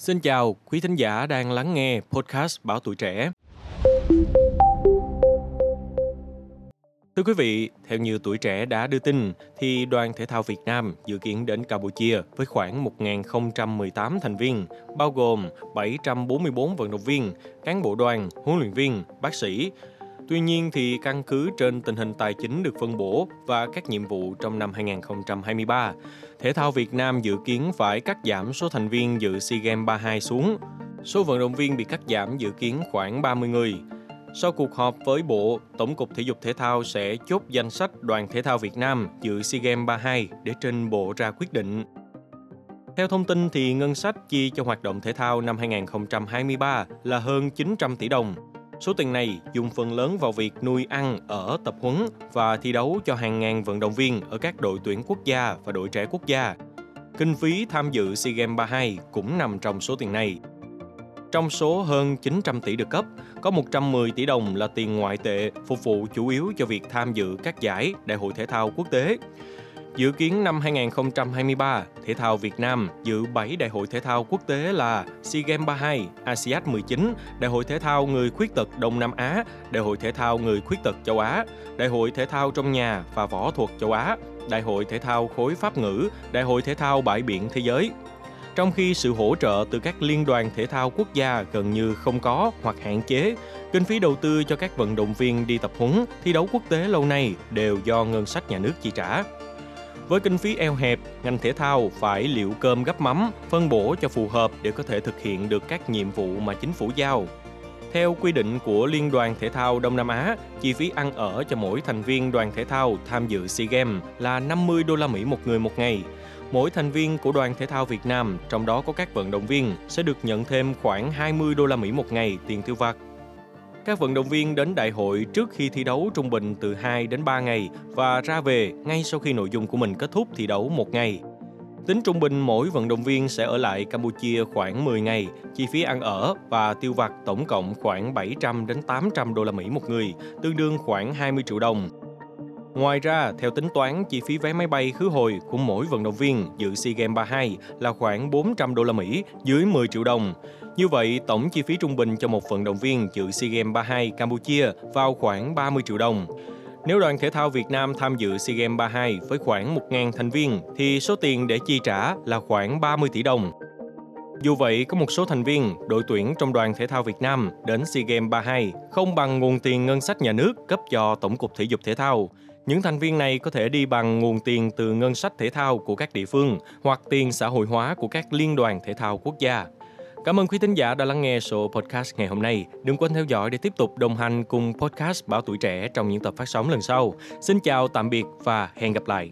Xin chào quý thính giả đang lắng nghe podcast Báo Tuổi Trẻ. Thưa quý vị, theo như tuổi trẻ đã đưa tin, thì đoàn thể thao Việt Nam dự kiến đến Campuchia với khoảng 1.018 thành viên, bao gồm 744 vận động viên, cán bộ đoàn, huấn luyện viên, bác sĩ, Tuy nhiên thì căn cứ trên tình hình tài chính được phân bổ và các nhiệm vụ trong năm 2023, Thể thao Việt Nam dự kiến phải cắt giảm số thành viên dự SEA Games 32 xuống. Số vận động viên bị cắt giảm dự kiến khoảng 30 người. Sau cuộc họp với Bộ, Tổng cục Thể dục Thể thao sẽ chốt danh sách đoàn thể thao Việt Nam dự SEA Games 32 để trình Bộ ra quyết định. Theo thông tin thì ngân sách chi cho hoạt động thể thao năm 2023 là hơn 900 tỷ đồng. Số tiền này dùng phần lớn vào việc nuôi ăn, ở, tập huấn và thi đấu cho hàng ngàn vận động viên ở các đội tuyển quốc gia và đội trẻ quốc gia. Kinh phí tham dự SEA Games 32 cũng nằm trong số tiền này. Trong số hơn 900 tỷ được cấp, có 110 tỷ đồng là tiền ngoại tệ phục vụ chủ yếu cho việc tham dự các giải đại hội thể thao quốc tế. Dự kiến năm 2023, thể thao Việt Nam dự 7 đại hội thể thao quốc tế là SEA Games 32, ASEAN 19, Đại hội thể thao người khuyết tật Đông Nam Á, Đại hội thể thao người khuyết tật châu Á, Đại hội thể thao trong nhà và võ thuật châu Á, Đại hội thể thao khối pháp ngữ, Đại hội thể thao bãi biển thế giới. Trong khi sự hỗ trợ từ các liên đoàn thể thao quốc gia gần như không có hoặc hạn chế, kinh phí đầu tư cho các vận động viên đi tập huấn, thi đấu quốc tế lâu nay đều do ngân sách nhà nước chi trả. Với kinh phí eo hẹp, ngành thể thao phải liệu cơm gấp mắm, phân bổ cho phù hợp để có thể thực hiện được các nhiệm vụ mà chính phủ giao. Theo quy định của Liên đoàn Thể thao Đông Nam Á, chi phí ăn ở cho mỗi thành viên đoàn thể thao tham dự SEA Games là 50 đô la Mỹ một người một ngày. Mỗi thành viên của đoàn thể thao Việt Nam, trong đó có các vận động viên, sẽ được nhận thêm khoảng 20 đô la Mỹ một ngày tiền tiêu vặt các vận động viên đến đại hội trước khi thi đấu trung bình từ 2 đến 3 ngày và ra về ngay sau khi nội dung của mình kết thúc thi đấu một ngày. Tính trung bình mỗi vận động viên sẽ ở lại Campuchia khoảng 10 ngày, chi phí ăn ở và tiêu vặt tổng cộng khoảng 700 đến 800 đô la Mỹ một người, tương đương khoảng 20 triệu đồng. Ngoài ra, theo tính toán, chi phí vé máy bay khứ hồi của mỗi vận động viên dự SEA Games 32 là khoảng 400 đô la Mỹ, dưới 10 triệu đồng. Như vậy, tổng chi phí trung bình cho một vận động viên dự SEA Games 32 Campuchia vào khoảng 30 triệu đồng. Nếu đoàn thể thao Việt Nam tham dự SEA Games 32 với khoảng 1.000 thành viên, thì số tiền để chi trả là khoảng 30 tỷ đồng. Dù vậy, có một số thành viên, đội tuyển trong đoàn thể thao Việt Nam đến SEA Games 32 không bằng nguồn tiền ngân sách nhà nước cấp cho Tổng cục Thể dục Thể thao. Những thành viên này có thể đi bằng nguồn tiền từ ngân sách thể thao của các địa phương hoặc tiền xã hội hóa của các liên đoàn thể thao quốc gia. Cảm ơn quý thính giả đã lắng nghe số podcast ngày hôm nay. Đừng quên theo dõi để tiếp tục đồng hành cùng podcast Bảo Tuổi Trẻ trong những tập phát sóng lần sau. Xin chào, tạm biệt và hẹn gặp lại.